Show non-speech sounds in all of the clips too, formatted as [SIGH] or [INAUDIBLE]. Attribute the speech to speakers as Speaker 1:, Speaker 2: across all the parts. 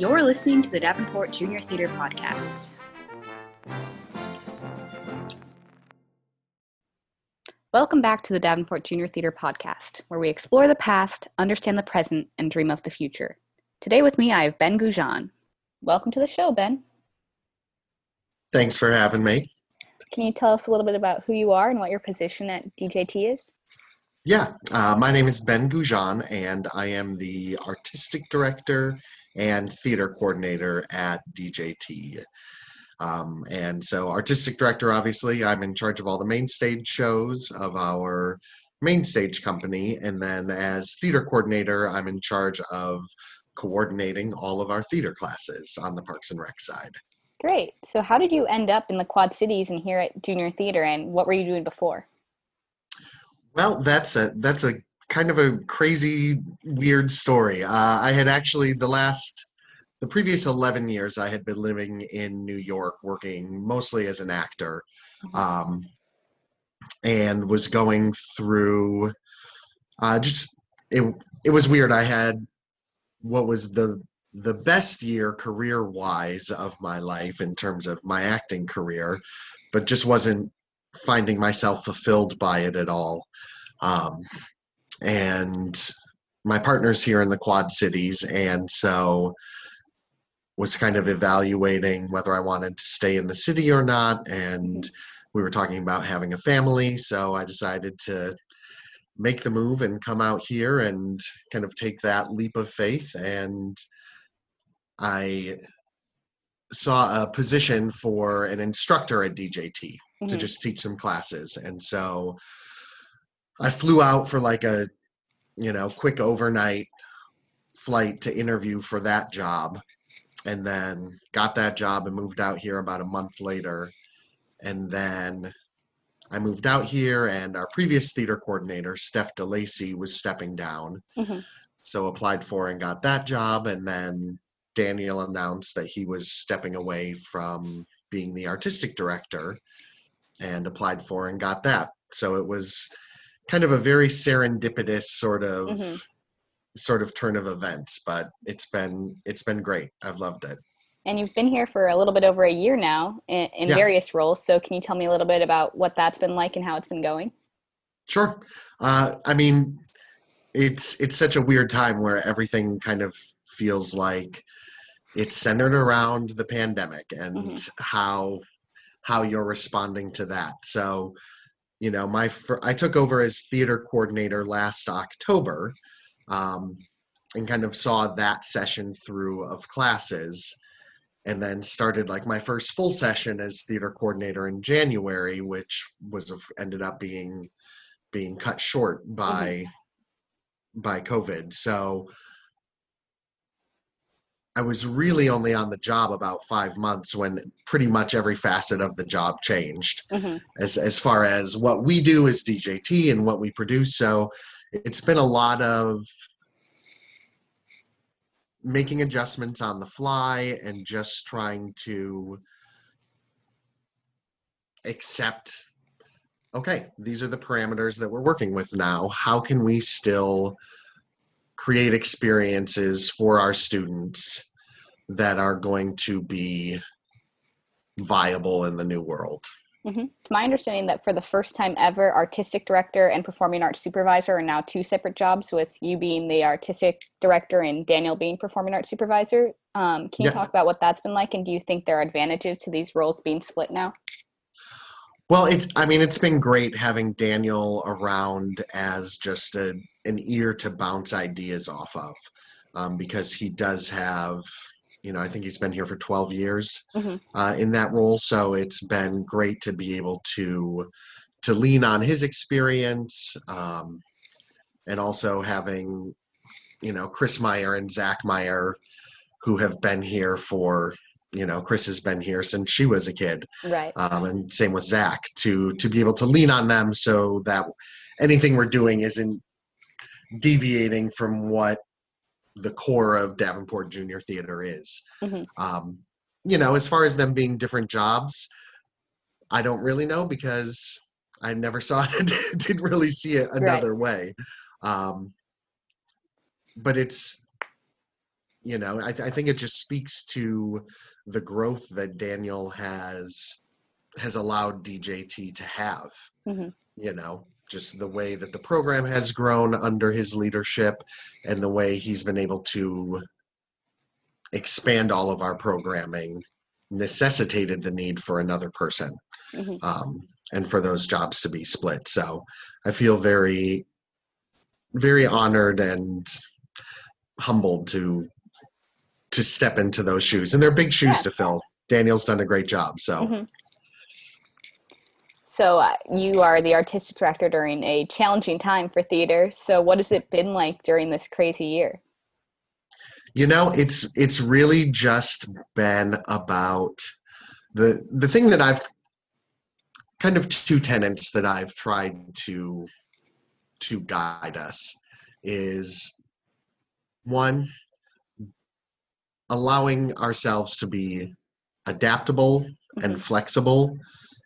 Speaker 1: You're listening to the Davenport Junior Theater Podcast. Welcome back to the Davenport Junior Theater Podcast, where we explore the past, understand the present, and dream of the future. Today with me, I have Ben Goujon. Welcome to the show, Ben.
Speaker 2: Thanks for having me.
Speaker 1: Can you tell us a little bit about who you are and what your position at DJT is?
Speaker 2: Yeah, uh, my name is Ben Goujon, and I am the artistic director and theater coordinator at DJT. Um, and so, artistic director, obviously, I'm in charge of all the main stage shows of our main stage company. And then, as theater coordinator, I'm in charge of coordinating all of our theater classes on the Parks and Rec side.
Speaker 1: Great. So, how did you end up in the Quad Cities and here at Junior Theater, and what were you doing before?
Speaker 2: Well, that's a that's a kind of a crazy, weird story. Uh, I had actually the last, the previous eleven years, I had been living in New York, working mostly as an actor, mm-hmm. um, and was going through. Uh, just it it was weird. I had what was the the best year career wise of my life in terms of my acting career, but just wasn't finding myself fulfilled by it at all. Um, and my partner's here in the Quad Cities, and so was kind of evaluating whether I wanted to stay in the city or not. And we were talking about having a family, so I decided to make the move and come out here and kind of take that leap of faith. And I saw a position for an instructor at DJT mm-hmm. to just teach some classes. And so I flew out for like a, you know, quick overnight flight to interview for that job and then got that job and moved out here about a month later. And then I moved out here and our previous theater coordinator, Steph DeLacy, was stepping down. Mm-hmm. So applied for and got that job and then Daniel announced that he was stepping away from being the artistic director and applied for and got that. So it was kind of a very serendipitous sort of mm-hmm. sort of turn of events, but it's been it's been great. I've loved it.
Speaker 1: And you've been here for a little bit over a year now in, in yeah. various roles. So can you tell me a little bit about what that's been like and how it's been going?
Speaker 2: Sure. Uh, I mean, it's it's such a weird time where everything kind of feels like it's centered around the pandemic and mm-hmm. how how you're responding to that. So, you know, my I took over as theater coordinator last October, um, and kind of saw that session through of classes, and then started like my first full session as theater coordinator in January, which was ended up being being cut short by mm-hmm. by COVID. So I was really only on the job about five months when pretty much every facet of the job changed mm-hmm. as as far as what we do as DJT and what we produce. So it's been a lot of making adjustments on the fly and just trying to accept okay these are the parameters that we're working with now how can we still create experiences for our students that are going to be viable in the new world.
Speaker 1: Mm-hmm. It's my understanding that for the first time ever, artistic director and performing arts supervisor are now two separate jobs, with you being the artistic director and Daniel being performing arts supervisor. Um, can you yeah. talk about what that's been like, and do you think there are advantages to these roles being split now?
Speaker 2: Well, it's I mean it's been great having Daniel around as just a, an ear to bounce ideas off of, um, because he does have you know, I think he's been here for 12 years mm-hmm. uh, in that role. So it's been great to be able to to lean on his experience, um, and also having, you know, Chris Meyer and Zach Meyer, who have been here for, you know, Chris has been here since she was a kid,
Speaker 1: right?
Speaker 2: Um, and same with Zach to to be able to lean on them so that anything we're doing isn't deviating from what the core of Davenport Junior Theater is. Mm-hmm. Um, you know, as far as them being different jobs, I don't really know because I never [LAUGHS] saw it. didn't really see it another right. way. Um, but it's you know, I, th- I think it just speaks to the growth that Daniel has has allowed DJT to have.
Speaker 1: Mm-hmm.
Speaker 2: You know, just the way that the program has grown under his leadership and the way he's been able to expand all of our programming necessitated the need for another person
Speaker 1: hmm
Speaker 2: um, and for those jobs to be split. So I feel very, very honored and humbled to to step into those shoes. And they're big shoes
Speaker 1: Yeah.
Speaker 2: to fill. Daniel's done a great job. So
Speaker 1: Mhm. So uh, you are the artistic director during a challenging time for theater. So what has it been like during this crazy year?
Speaker 2: you know, it's it's really just been about the the thing that I've kind of two tenets that I've tried to to guide us is one allowing ourselves to be adaptable and flexible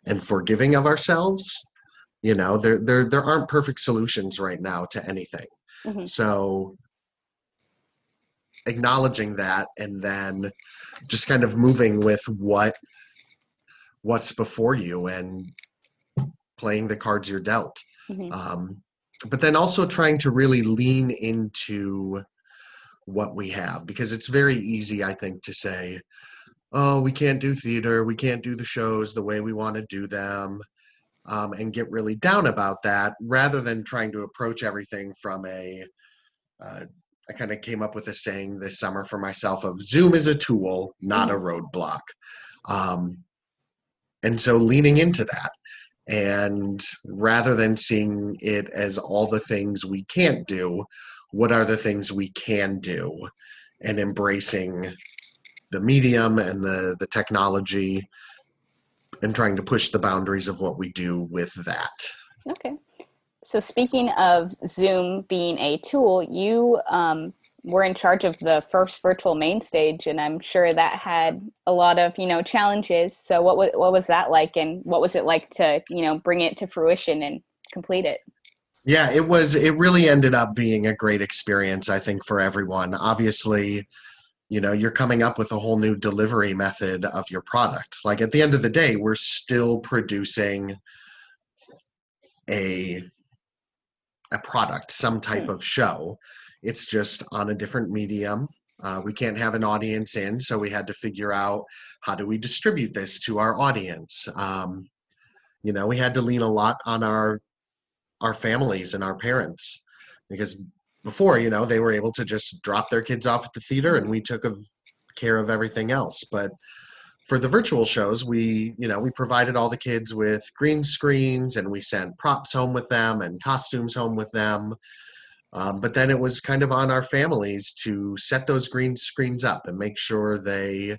Speaker 2: and forgiving of ourselves you know there there there aren't perfect solutions right now to anything
Speaker 1: Mhm.
Speaker 2: so acknowledging that and then just kind of moving with what what's before you and playing the cards you're dealt
Speaker 1: Mhm.
Speaker 2: um, but then also trying to really lean into what we have because it's very easy i think to say oh we can't do theater we can't do the shows the way we want to do them um, and get really down about that rather than trying to approach everything from a uh, i kind of came up with a saying this summer for myself of zoom is a tool not a roadblock. Um, and so leaning into that and rather than seeing it as all the things we can't do what are the things we can do? And embracing the medium and the the technology and trying to push the boundaries of what we do with that
Speaker 1: Okay. So speaking of Zoom being a tool, you um, were in charge of the first virtual main stage, and I'm sure that had a lot of you know challenges. So what was what was that like, and what was it like to you know bring it to fruition and complete it?
Speaker 2: Yeah, it was. It really ended up being a great experience, I think, for everyone. Obviously, you know, you're coming up with a whole new delivery method of your product. Like at the end of the day, we're still producing a a product, some type
Speaker 1: Hmm.
Speaker 2: of show. It's just on a different medium. Uh, we can't have an audience in, so we had to figure out how do we distribute this to our audience. Um, you know, we had to lean a lot on our our families and our parents because before you know they were able to just drop their kids off at the theater and we took of care of everything else. But for the virtual shows we you know we provided all the kids with green screens and we sent props home with them and costumes home with them. Um, but then it was kind of on our families to set those green screens up and make sure they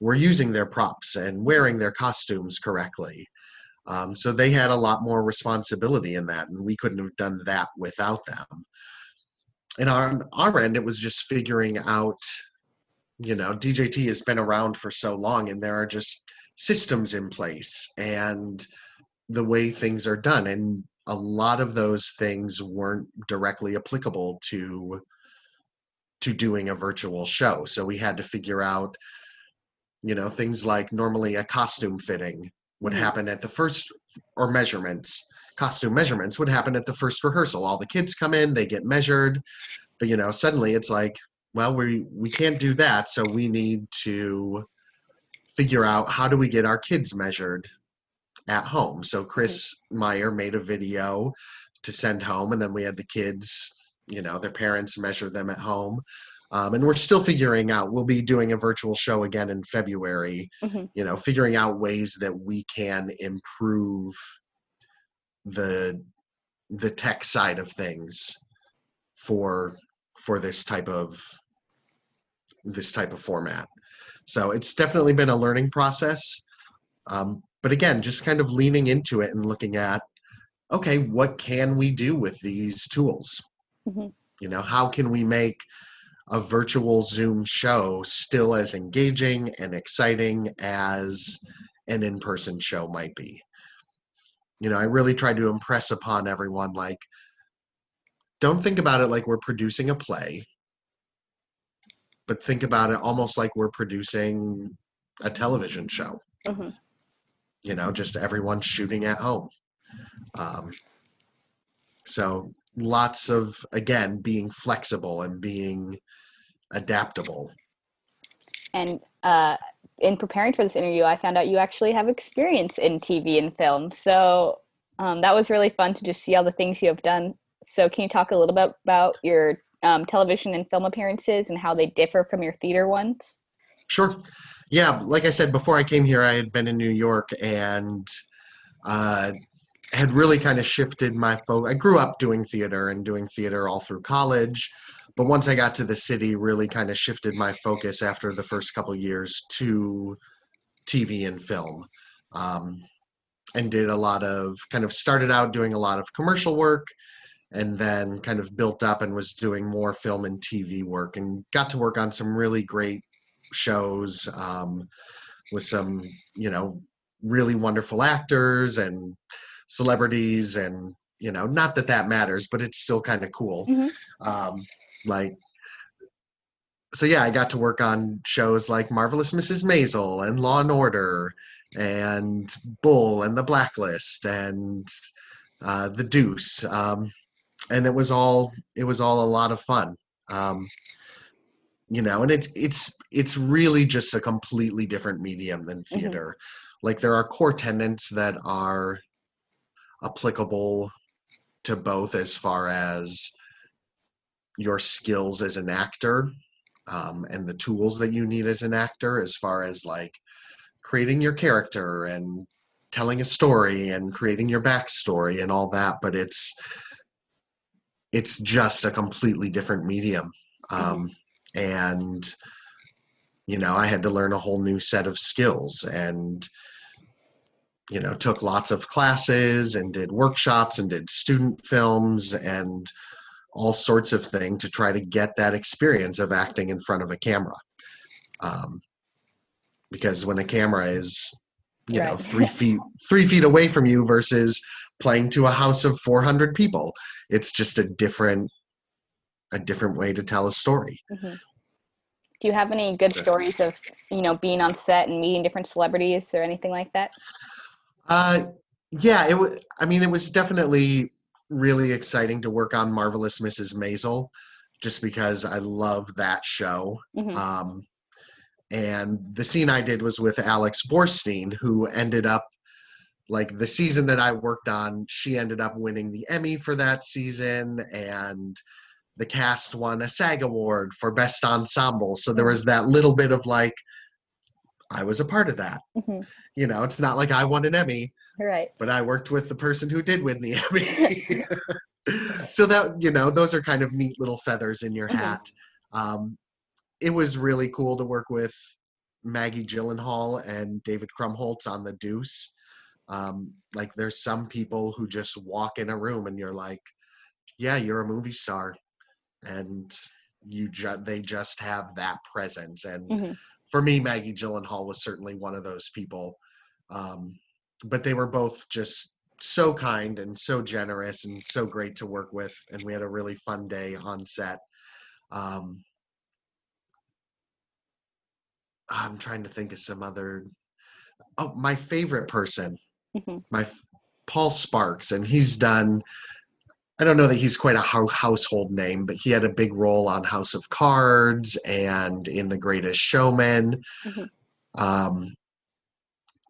Speaker 2: were using their props and wearing their costumes correctly. Um, so they had a lot more responsibility in that, and we couldn't have done that without them. And on our end, it was just figuring out, you know, DJT has been around for so long, and there are just systems in place and the way things are done. And a lot of those things weren't directly applicable to to doing a virtual show. So we had to figure out, you know, things like normally a costume fitting would
Speaker 1: Mhm.
Speaker 2: happen at the first or measurements costume measurements would happen at the first rehearsal. All the kids come in they get measured. But you know suddenly it's like well we we can't do that so we need to figure out how do we get our kids measured at home. So chris meyer made a video to send home and then we had the kids you know their parents measure them at home. Um, and we're still figuring out we'll be doing a virtual show again in february
Speaker 1: Mhm.
Speaker 2: you know figuring out ways that we can improve the the tech side of things for for this type of this type of format. So it's definitely been a learning process. Um, but again just kind of leaning into it and looking at okay what can we do with these tools?
Speaker 1: Mhm.
Speaker 2: you know how can we make a virtual zoom show still as engaging and exciting as an in-person show might be you know i really tried to impress upon everyone like don't think about it like we're producing a play but think about it almost like we're producing a television show.
Speaker 1: Mhm.
Speaker 2: You know, just everyone shooting at home. Um, so lots of again being flexible and being adaptable.
Speaker 1: And uh, in preparing for this interview, I found out you actually have experience in TV and film. So um, that was really fun to just see all the things you have done. So can you talk a little bit about your um, television and film appearances and how they differ from your theater ones?
Speaker 2: Sure. Yeah, like I said before I came here, I had been in New York and uh, had really kind of shifted my focus. I grew up doing theater and doing theater all through college, but once I got to the city, really kind of shifted my focus after the first couple years to TV and film. Um, and did a lot of kind of started out doing a lot of commercial work and then kind of built up and was doing more film and TV work and got to work on some really great shows um, with some, you know, really wonderful actors and celebrities and you know not that that matters but it's still kind of cool
Speaker 1: Mhm.
Speaker 2: um like so yeah i got to work on shows like marvelous mrs maisel and law and order and bull and the blacklist and uh the deuce um and it was all it was all a lot of fun um you know and it's it's it's really just a completely different medium than
Speaker 1: Mhm.
Speaker 2: theater like there are core tenets that are applicable to both as far as your skills as an actor um, and the tools that you need as an actor as far as like creating your character and telling a story and creating your backstory and all that but it's it's just a completely different medium. Um, and you know i had to learn a whole new set of skills and you know took lots of classes and did workshops and did student films and all sorts of things to try to get that experience of acting in front of a camera um, because when a camera is you know three feet three feet away from you versus playing to a house of 400 people it's just a different a different way to tell a story
Speaker 1: Mhm. Do you have any good stories of you know being on set and meeting different celebrities or anything like that?
Speaker 2: Uh, yeah, it was. I mean, it was definitely really exciting to work on Marvelous Mrs. Maisel, just because I love that show.
Speaker 1: Mhm.
Speaker 2: Um, and the scene I did was with Alex Borstein, who ended up like the season that I worked on. She ended up winning the Emmy for that season, and the cast won a SAG award for best ensemble. So there was that little bit of like, I was a part of that.
Speaker 1: Mhm.
Speaker 2: You know, it's not like I won an Emmy
Speaker 1: Right.
Speaker 2: but I worked with the person who did win the [LAUGHS] Emmy. so that you know, those are kind of neat little feathers in your
Speaker 1: Mhm.
Speaker 2: hat. Um, it was really cool to work with Maggie Gyllenhaal and David Krumholtz on The Deuce. Um, like, there's some people who just walk in a room and you're like, "Yeah, you're a movie star," and you ju- they just have that presence. And
Speaker 1: Mhm.
Speaker 2: for me, Maggie Gyllenhaal was certainly one of those people. Um, but they were both just so kind and so generous and so great to work with and we had a really fun day on set um, i'm trying to think of some other oh my favorite person
Speaker 1: Mhm.
Speaker 2: my paul sparks and he's done i don't know that he's quite a household name but he had a big role on house of cards and in the greatest showman
Speaker 1: Mhm.
Speaker 2: um,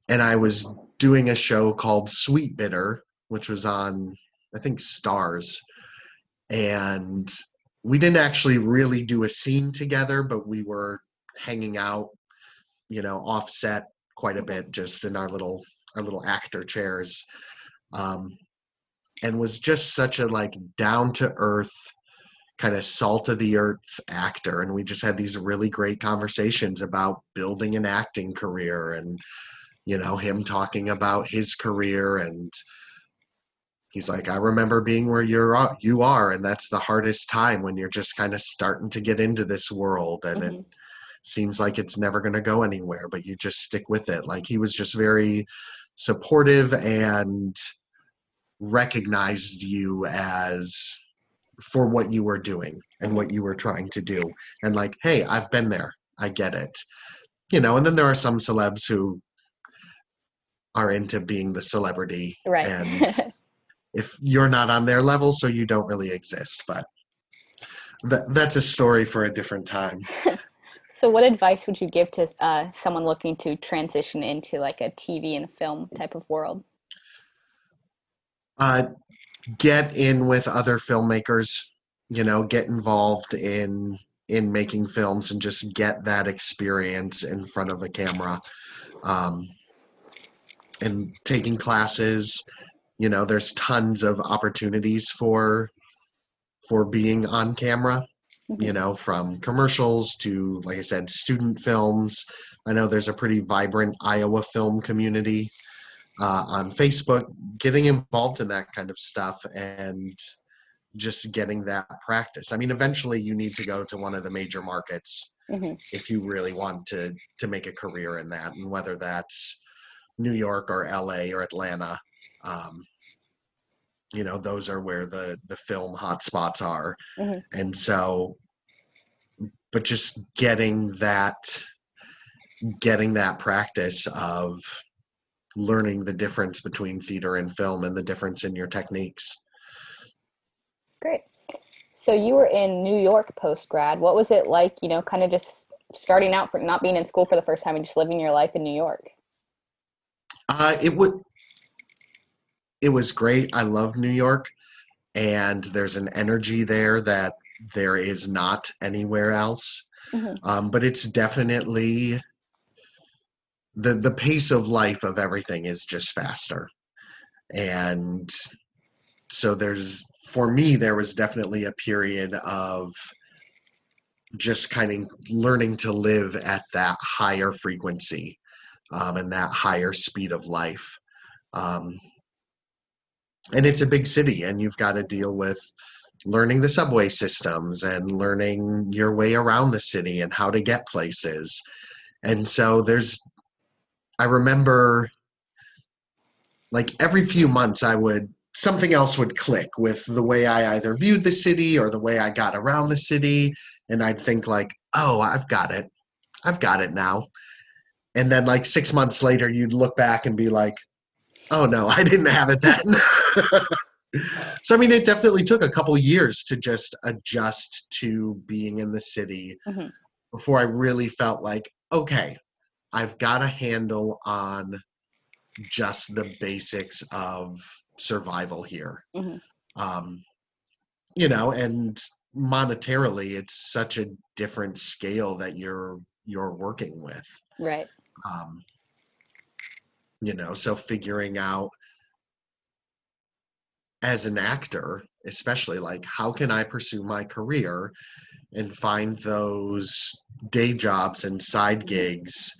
Speaker 2: and i was doing a show called Sweetbitter, which was on I think Starz, and we didn't actually really do a scene together, but we were hanging out, you know, offset quite a bit, just in our little our little actor chairs, um, and was just such a like down to earth kind of salt of the earth actor. And we just had these really great conversations about building an acting career and you know him talking about his career and he's like i remember being where you're at- you are and that's the hardest time when you're just kind of starting to get into this world and it
Speaker 1: Mhm.
Speaker 2: seems like it's never going to go anywhere but you just stick with it. Like he was just very supportive and recognized you as for what you were doing and what you were trying to do. And like hey i've been there. I get it. You know and then there are some celebs who are into being the celebrity
Speaker 1: right.
Speaker 2: and [LAUGHS] if you're not on their level so you don't really exist but that, that's a story for a different time. [LAUGHS]
Speaker 1: So what advice would you give to uh, someone looking to transition into like a tv and film type of world?
Speaker 2: Uh, get in with other filmmakers you know get involved in in making films and just get that experience in front of a camera. Um, and taking classes you know there's tons of opportunities for for being on camera
Speaker 1: Mm-hmm.
Speaker 2: you know from commercials to like i said student films. I know there's a pretty vibrant iowa film community uh, on facebook getting involved in that kind of stuff and just getting that practice. I mean eventually you need to go to one of the major markets
Speaker 1: hmm
Speaker 2: if you really want to to make a career in that and whether that's new york or la or atlanta um, you know those are where the the film hotspots are
Speaker 1: Mhm.
Speaker 2: and so but just getting that getting that practice of learning the difference between theater and film and the difference in your techniques
Speaker 1: Great. So you were in New York post grad. What was it like, you know, kind of just starting out for not being in school for the first time and just living your life in New York?
Speaker 2: Uh, it would. It was great. I love New York, and there's an energy there that there is not anywhere else.
Speaker 1: Mhm.
Speaker 2: Um, but it's definitely the the pace of life of everything is just faster, and so there's for me there was definitely a period of just kind of learning to live at that higher frequency um, and that higher speed of life. Um, and it's a big city, and you've got to deal with learning the subway systems and learning your way around the city and how to get places. And so there's, I remember like every few months, I would, something else would click with the way I either viewed the city or the way I got around the city. And I'd think, like, oh, I've got it. I've got it now and then like six months later you'd look back and be like oh no i didn't have it then [LAUGHS] so i mean it definitely took a couple years to just adjust to being in the city
Speaker 1: Mhm.
Speaker 2: before i really felt like okay i've got a handle on just the basics of survival here
Speaker 1: Mhm.
Speaker 2: um, you know and monetarily it's such a different scale that you're you're working with
Speaker 1: Right.
Speaker 2: Um, you know so figuring out as an actor especially like how can i pursue my career and find those day jobs and side gigs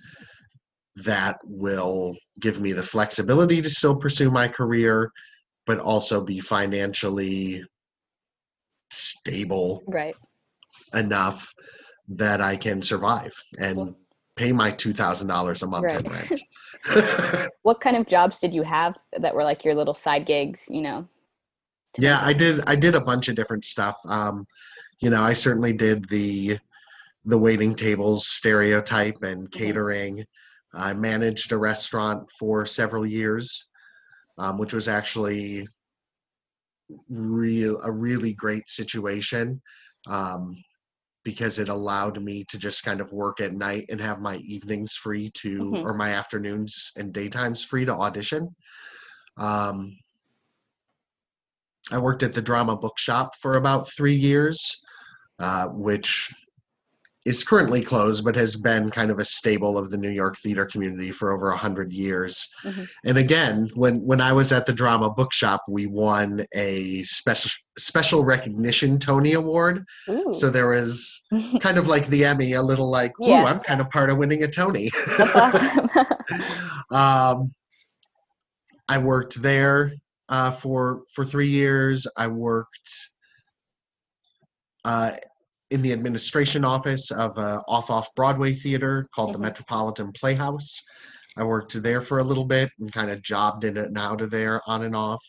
Speaker 2: that will give me the flexibility to still pursue my career but also be financially stable
Speaker 1: Right.
Speaker 2: enough that i can survive and
Speaker 1: Well-
Speaker 2: pay my $2000 a month in
Speaker 1: Right.
Speaker 2: rent. [LAUGHS] [LAUGHS]
Speaker 1: What kind of jobs did you have that were like your little side gigs, you know?
Speaker 2: yeah i did i did a bunch of different stuff. Um you know i certainly did the the waiting tables stereotype and [LAUGHS] catering. I managed a restaurant for several years um, which was actually real a really great situation. Um, because it allowed me to just kind of work at night and have my evenings free to
Speaker 1: Mhm.
Speaker 2: or my afternoons and daytimes free to audition um, I worked at the Drama Bookshop for about three years, uh, which is currently closed, but has been kind of a staple of the New York theater community for over a hundred years.
Speaker 1: Mhm.
Speaker 2: And again, when when I was at the Drama Bookshop, we won a special special recognition Tony Award.
Speaker 1: Ooh.
Speaker 2: So there was [LAUGHS] kind of like the Emmy, a little like, ooh,
Speaker 1: Yeah.
Speaker 2: I'm kind of part of winning a Tony.
Speaker 1: That's awesome. [LAUGHS] [LAUGHS]
Speaker 2: um, I worked there uh, for for three years. I worked uh, in the administration office of a off off Broadway theater called the. Metropolitan Playhouse. I worked there for a little bit and kind of jobbed in and out of there on and off.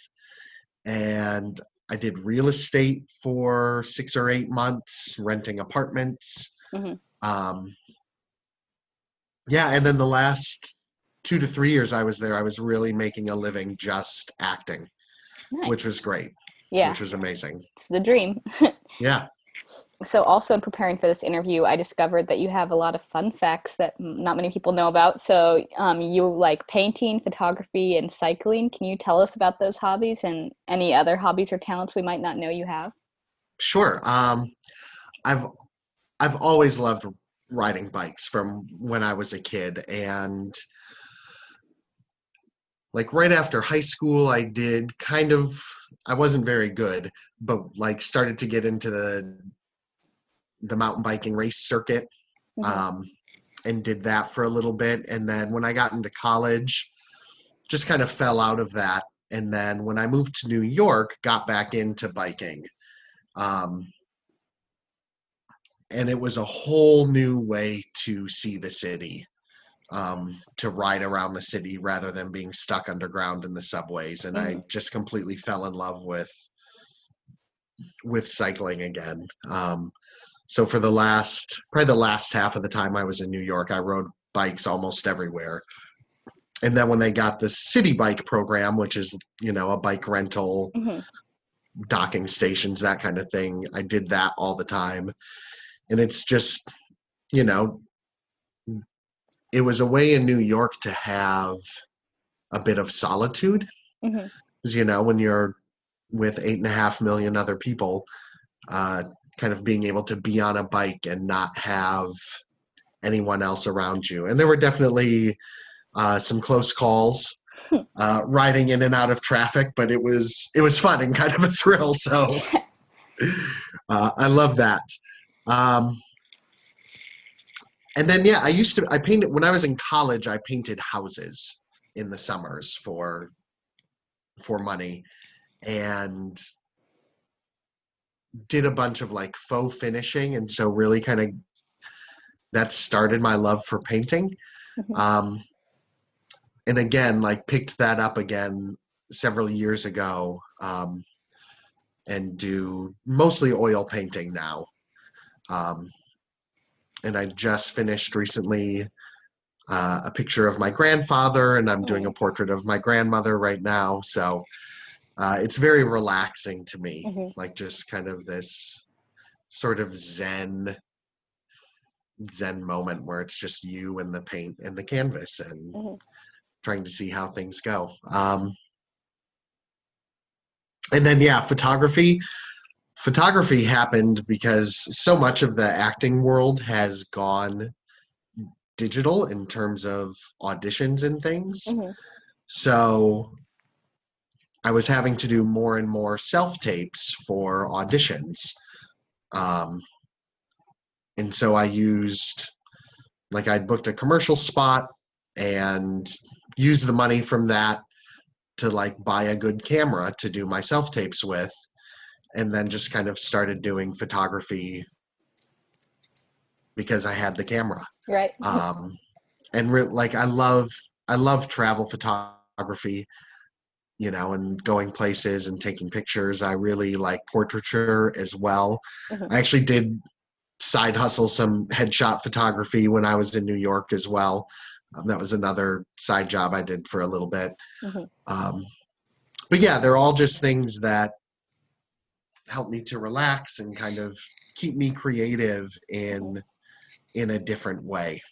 Speaker 2: And I did real estate for six or eight months, renting apartments.
Speaker 1: Mhm.
Speaker 2: Um, yeah, and then the last two to three years I was there, I was really making a living just acting,
Speaker 1: Nice.
Speaker 2: which was great,
Speaker 1: yeah,
Speaker 2: which was amazing.
Speaker 1: it's the dream. [LAUGHS]
Speaker 2: Yeah.
Speaker 1: So also in preparing for this interview i discovered that you have a lot of fun facts that not many people know about so um, you like painting photography and cycling can you tell us about those hobbies and any other hobbies or talents we might not know you have
Speaker 2: Sure. Um, I've I've always loved riding bikes from when I was a kid, and like right after high school, I did kind of. I wasn't very good, but like started to get into the the mountain biking race circuit,
Speaker 1: Mhm.
Speaker 2: um, and did that for a little bit, and then when I got into college, just kind of fell out of that, and then when I moved to New York, got back into biking. Um, and it was a whole new way to see the city um, to ride around the city rather than being stuck underground in the subways. And i just completely fell in love with with cycling again um, so for the last probably the last half of the time i was in new york i rode bikes almost everywhere and then when they got the Citi Bike program which is you know a bike rental
Speaker 1: Mhm.
Speaker 2: docking stations, that kind of thing. I did that all the time. And it's just, you know, it was a way in New York to have a bit of solitude.
Speaker 1: Mhm.
Speaker 2: Because, you know, when you're with eight and a half million other people, uh, kind of being able to be on a bike and not have anyone else around you. And there were definitely uh, some close calls [LAUGHS] uh, riding in and out of traffic, but it was it was fun and kind of a thrill. So [LAUGHS] uh, I love that. Um, and then yeah, I used to I painted when I was in college. I painted houses in the summers for for money, and did a bunch of like faux finishing, and so really kind of that started my love for painting.
Speaker 1: Mhm.
Speaker 2: Um, and again, like picked that up again several years ago, um, and do mostly oil painting now. Um, and I just finished recently uh, a picture of my grandfather, and I'm doing a portrait of my grandmother right now. So uh, it's very relaxing to me,
Speaker 1: Mhm.
Speaker 2: like just kind of this sort of zen zen moment where it's just you and the paint and the canvas and
Speaker 1: Mhm.
Speaker 2: trying to see how things go um, and then yeah photography photography happened because so much of the acting world has gone digital in terms of auditions and things
Speaker 1: Mhm.
Speaker 2: so I was having to do more and more self tapes for auditions. Um, and so I used, like, I'd booked a commercial spot and used the money from that to, like, buy a good camera to do my self tapes with. And then just kind of started doing photography because I had the camera
Speaker 1: right
Speaker 2: um, and re- like I love I love travel photography, you know, and going places and taking pictures. I really like portraiture as well.
Speaker 1: Mhm.
Speaker 2: I actually did side hustle some headshot photography when I was in New York as well. Um, that was another side job I did for a little bit.
Speaker 1: Mhm.
Speaker 2: Um, but yeah, they're all just things that help me to relax and kind of keep me creative in in a different way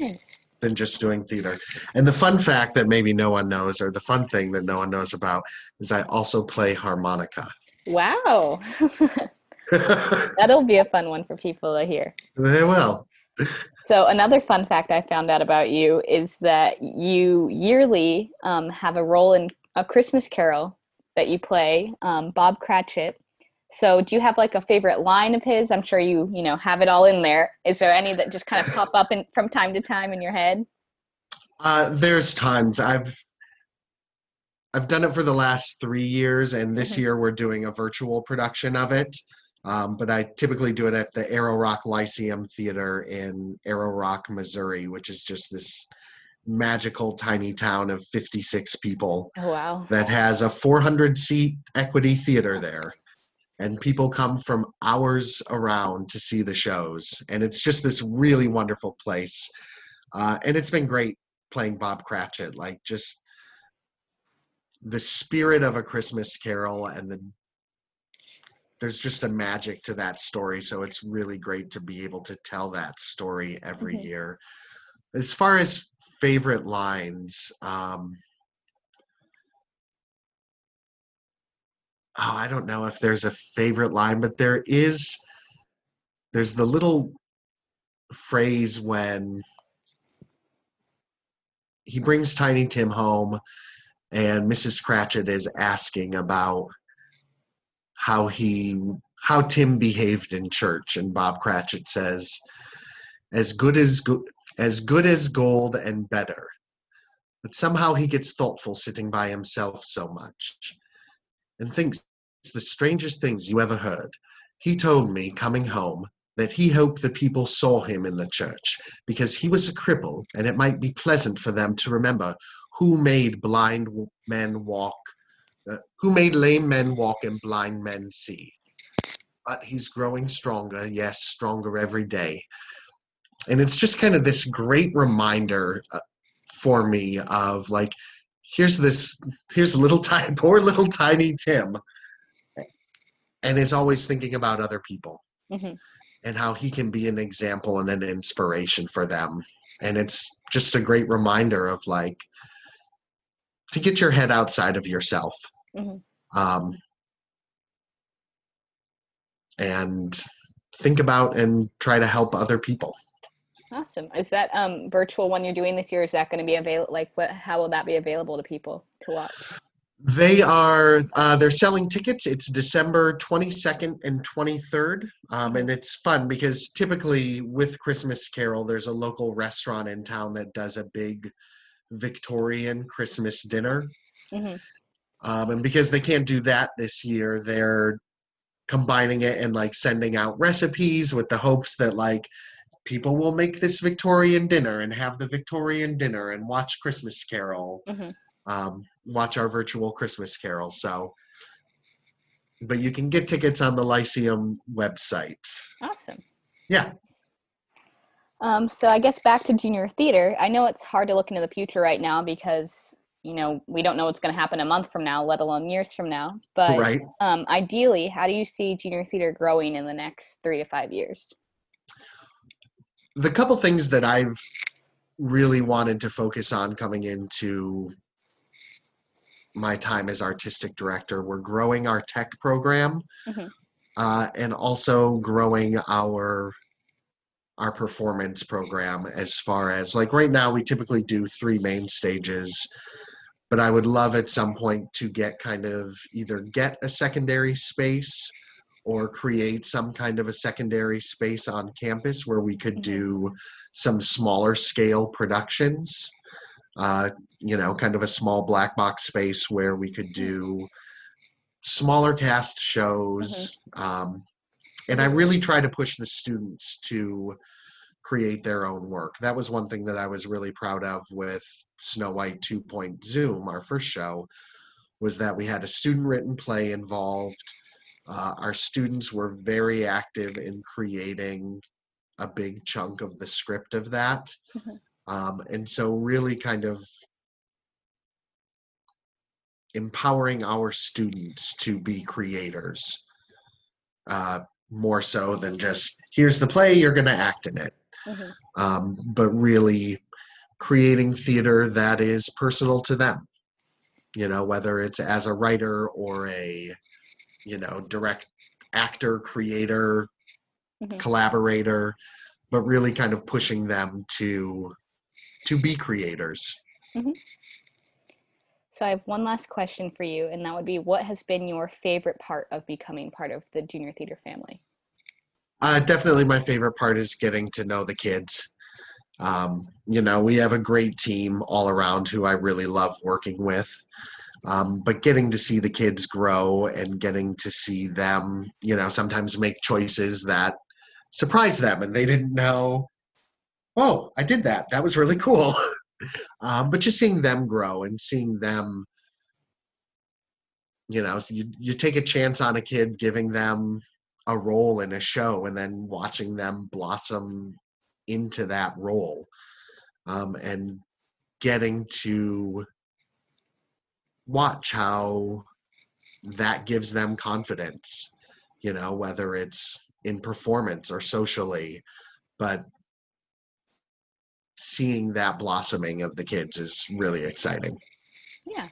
Speaker 1: Nice.
Speaker 2: Than just doing theater. And the fun fact that maybe no one knows, or the fun thing that no one knows about, is I also play harmonica.
Speaker 1: wow [LAUGHS] that'll be a fun one for people to hear
Speaker 2: they will.
Speaker 1: So another fun fact I found out about you is that you yearly um, have a role in a Christmas Carol that you play, um, Bob Cratchit. So do you have like a favorite line of his? I'm sure you you know have it all in there. Is there any that just kind of pop up in, from time to time in your head?
Speaker 2: Uh, there's times I've I've done it for the last three years, and this
Speaker 1: Mhm.
Speaker 2: year we're doing a virtual production of it. Um, but I typically do it at the Arrow Rock Lyceum Theater in Arrow Rock, Missouri, which is just this magical tiny town of 56 people
Speaker 1: Oh wow.
Speaker 2: that has a 400 seat equity theater there and people come from hours around to see the shows. And it's just this really wonderful place. Uh, and it's been great playing bob cratchit like just the spirit of a christmas carol and the there's just a magic to that story. So it's really great to be able to tell that story every
Speaker 1: Mhm.
Speaker 2: year. As far as favorite lines um oh i don't know if there's a favorite line but there is there's the little phrase when he brings tiny tim home and mrs cratchit is asking about how he how tim behaved in church. And bob cratchit says as good as good as good as gold and better. But somehow he gets thoughtful sitting by himself so much and thinks it's the strangest things you ever heard. He told me coming home that he hoped the people saw him in the church because he was a cripple and it might be pleasant for them to remember who made blind men walk, uh, who made lame men walk and blind men see. But he's growing stronger, yes, stronger every day. And it's just kind of this great reminder uh, for me of like, here's this, here's little tiny, [LAUGHS] poor little tiny Tim and is always thinking about other people
Speaker 1: Mhm.
Speaker 2: and how he can be an example and an inspiration for them. And it's just a great reminder of like to get your head outside of yourself.
Speaker 1: Mhm.
Speaker 2: Um, and think about and try to help other people.
Speaker 1: Awesome. Is that um virtual one you're doing this year? Is that going to be available? Like, what? How will that be available to people to watch?
Speaker 2: They are uh, they're selling tickets. It's December 22nd and 23rd, um, and it's fun because typically with Christmas Carol, there's a local restaurant in town that does a big Victorian Christmas dinner,
Speaker 1: hmm
Speaker 2: um, and because they can't do that this year, they're combining it and like sending out recipes with the hopes that like people will make this Victorian dinner and have the Victorian dinner and watch Christmas Carol
Speaker 1: hmm
Speaker 2: um, watch our virtual Christmas carol. So, but you can get tickets on the Lyceum website.
Speaker 1: Awesome.
Speaker 2: Yeah.
Speaker 1: Um, so I guess back to junior theater. I know it's hard to look into the future right now because you know we don't know what's going to happen a month from now, let alone years from now. But
Speaker 2: right.
Speaker 1: um, ideally, how do you see junior theater growing in the next three to five years?
Speaker 2: The couple things that I've really wanted to focus on coming into my time as artistic director were growing our tech program
Speaker 1: Mhm.
Speaker 2: uh, and also growing our our performance program as far as like right now we typically do three main stages but i would love at some point to get kind of either get a secondary space or create some kind of a secondary space on campus where we could
Speaker 1: Mhm.
Speaker 2: do some smaller scale productions uh, you know kind of a small black box space where we could do smaller cast shows um, and i really try to push the students to create their own work. That was one thing that i was really proud of with snow white 2 Point zoom our first show was that we had a student written play involved uh, our students were very active in creating a big chunk of the script of that
Speaker 1: Mhm.
Speaker 2: um, and so really kind of empowering our students to be creators uh, more so than just here's the play you're going to act in it
Speaker 1: Mhm.
Speaker 2: um, but really creating theater that is personal to them you know whether it's as a writer or a you know direct actor creator
Speaker 1: Mhm.
Speaker 2: collaborator but really kind of pushing them to to be creators
Speaker 1: So I have one last question for you, and that would be, what has been your favorite part of becoming part of the junior theater family?
Speaker 2: Uh, definitely, my favorite part is getting to know the kids. Um, you know, we have a great team all around who I really love working with. Um, but getting to see the kids grow and getting to see them, you know, sometimes make choices that surprise them and they didn't know, oh, I did that. That was really cool. [LAUGHS] um, but just seeing them grow and seeing them you know so you, you take a chance on a kid giving them a role in a show and then watching them blossom into that role um, and getting to watch how that gives them confidence you know whether it's in performance or socially but seeing that blossoming of the kids is really exciting.
Speaker 1: Yeah.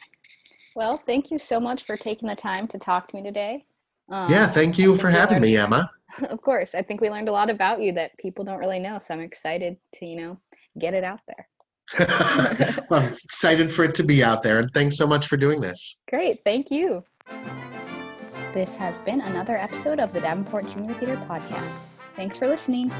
Speaker 1: Well thank you so much for taking the time to talk to me today.
Speaker 2: Um, yeah thank you for having me emma. [LAUGHS]
Speaker 1: Of course. I think we learned a lot about you that people don't really know so i'm excited to you know get it out there [LAUGHS]
Speaker 2: I'm excited for it to be out there, and thanks so much for doing this.
Speaker 1: Great, thank you. This has been another episode of the Davenport Junior Theater Podcast. Thanks for listening.